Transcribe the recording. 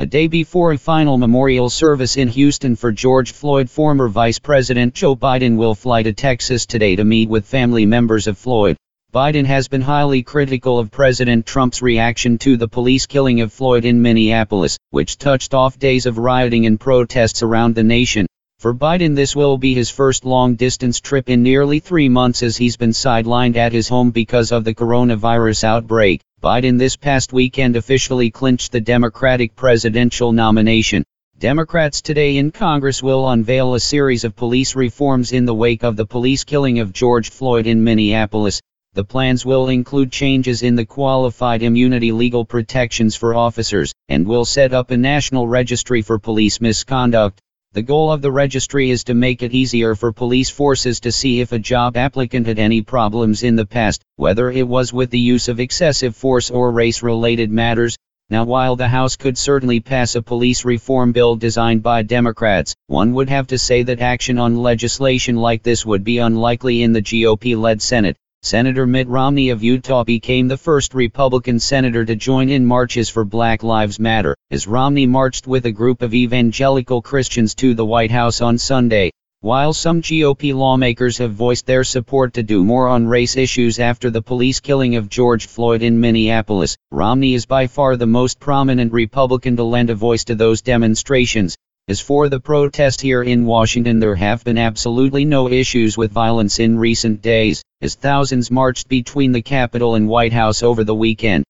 A day before a final memorial service in Houston for George Floyd, former Vice President Joe Biden will fly to Texas today to meet with family members of Floyd. Biden has been highly critical of President Trump's reaction to the police killing of Floyd in Minneapolis, which touched off days of rioting and protests around the nation. For Biden this will be his first long-distance trip in nearly three months as he's been sidelined at his home because of the coronavirus outbreak. Biden this past weekend officially clinched the Democratic presidential nomination. Democrats today in Congress will unveil a series of police reforms in the wake of the police killing of George Floyd in Minneapolis. The plans will include changes in the qualified immunity legal protections for officers, and will set up a national registry for police misconduct. The goal of the registry is to make it easier for police forces to see if a job applicant had any problems in the past, whether it was with the use of excessive force or race-related matters. Now while the House could certainly pass a police reform bill designed by Democrats, one would have to say that action on legislation like this would be unlikely in the GOP-led Senate. Senator Mitt Romney of Utah became the first Republican senator to join in marches for Black Lives Matter, as Romney marched with a group of evangelical Christians to the White House on Sunday. While some GOP lawmakers have voiced their support to do more on race issues after the police killing of George Floyd in Minneapolis, Romney is by far the most prominent Republican to lend a voice to those demonstrations. As for the protest here in Washington there have been absolutely no issues with violence in recent days, as thousands marched between the Capitol and White House over the weekend.